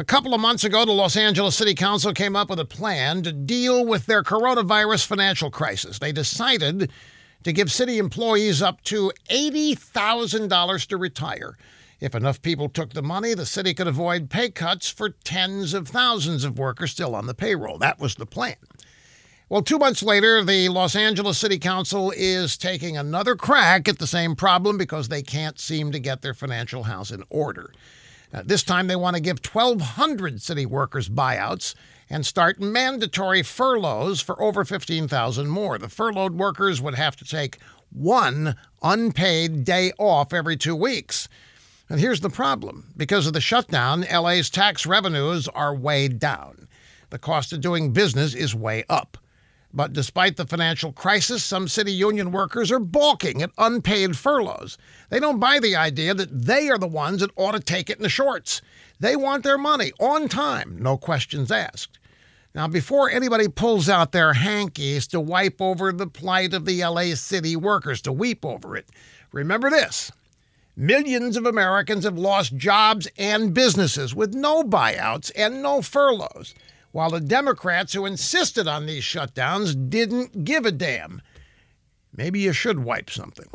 A couple of months ago, the Los Angeles City Council came up with a plan to deal with their coronavirus financial crisis. They decided to give city employees up to $80,000 to retire. If enough people took the money, the city could avoid pay cuts for tens of thousands of workers still on the payroll. That was the plan. Well, two months later, the Los Angeles City Council is taking another crack at the same problem because they can't seem to get their financial house in order. Uh, this time, they want to give 1,200 city workers buyouts and start mandatory furloughs for over 15,000 more. The furloughed workers would have to take one unpaid day off every two weeks. And here's the problem because of the shutdown, LA's tax revenues are way down. The cost of doing business is way up. But despite the financial crisis, some city union workers are balking at unpaid furloughs. They don't buy the idea that they are the ones that ought to take it in the shorts. They want their money on time, no questions asked. Now, before anybody pulls out their hankies to wipe over the plight of the LA city workers, to weep over it, remember this. Millions of Americans have lost jobs and businesses with no buyouts and no furloughs while the Democrats who insisted on these shutdowns didn't give a damn. Maybe you should wipe something.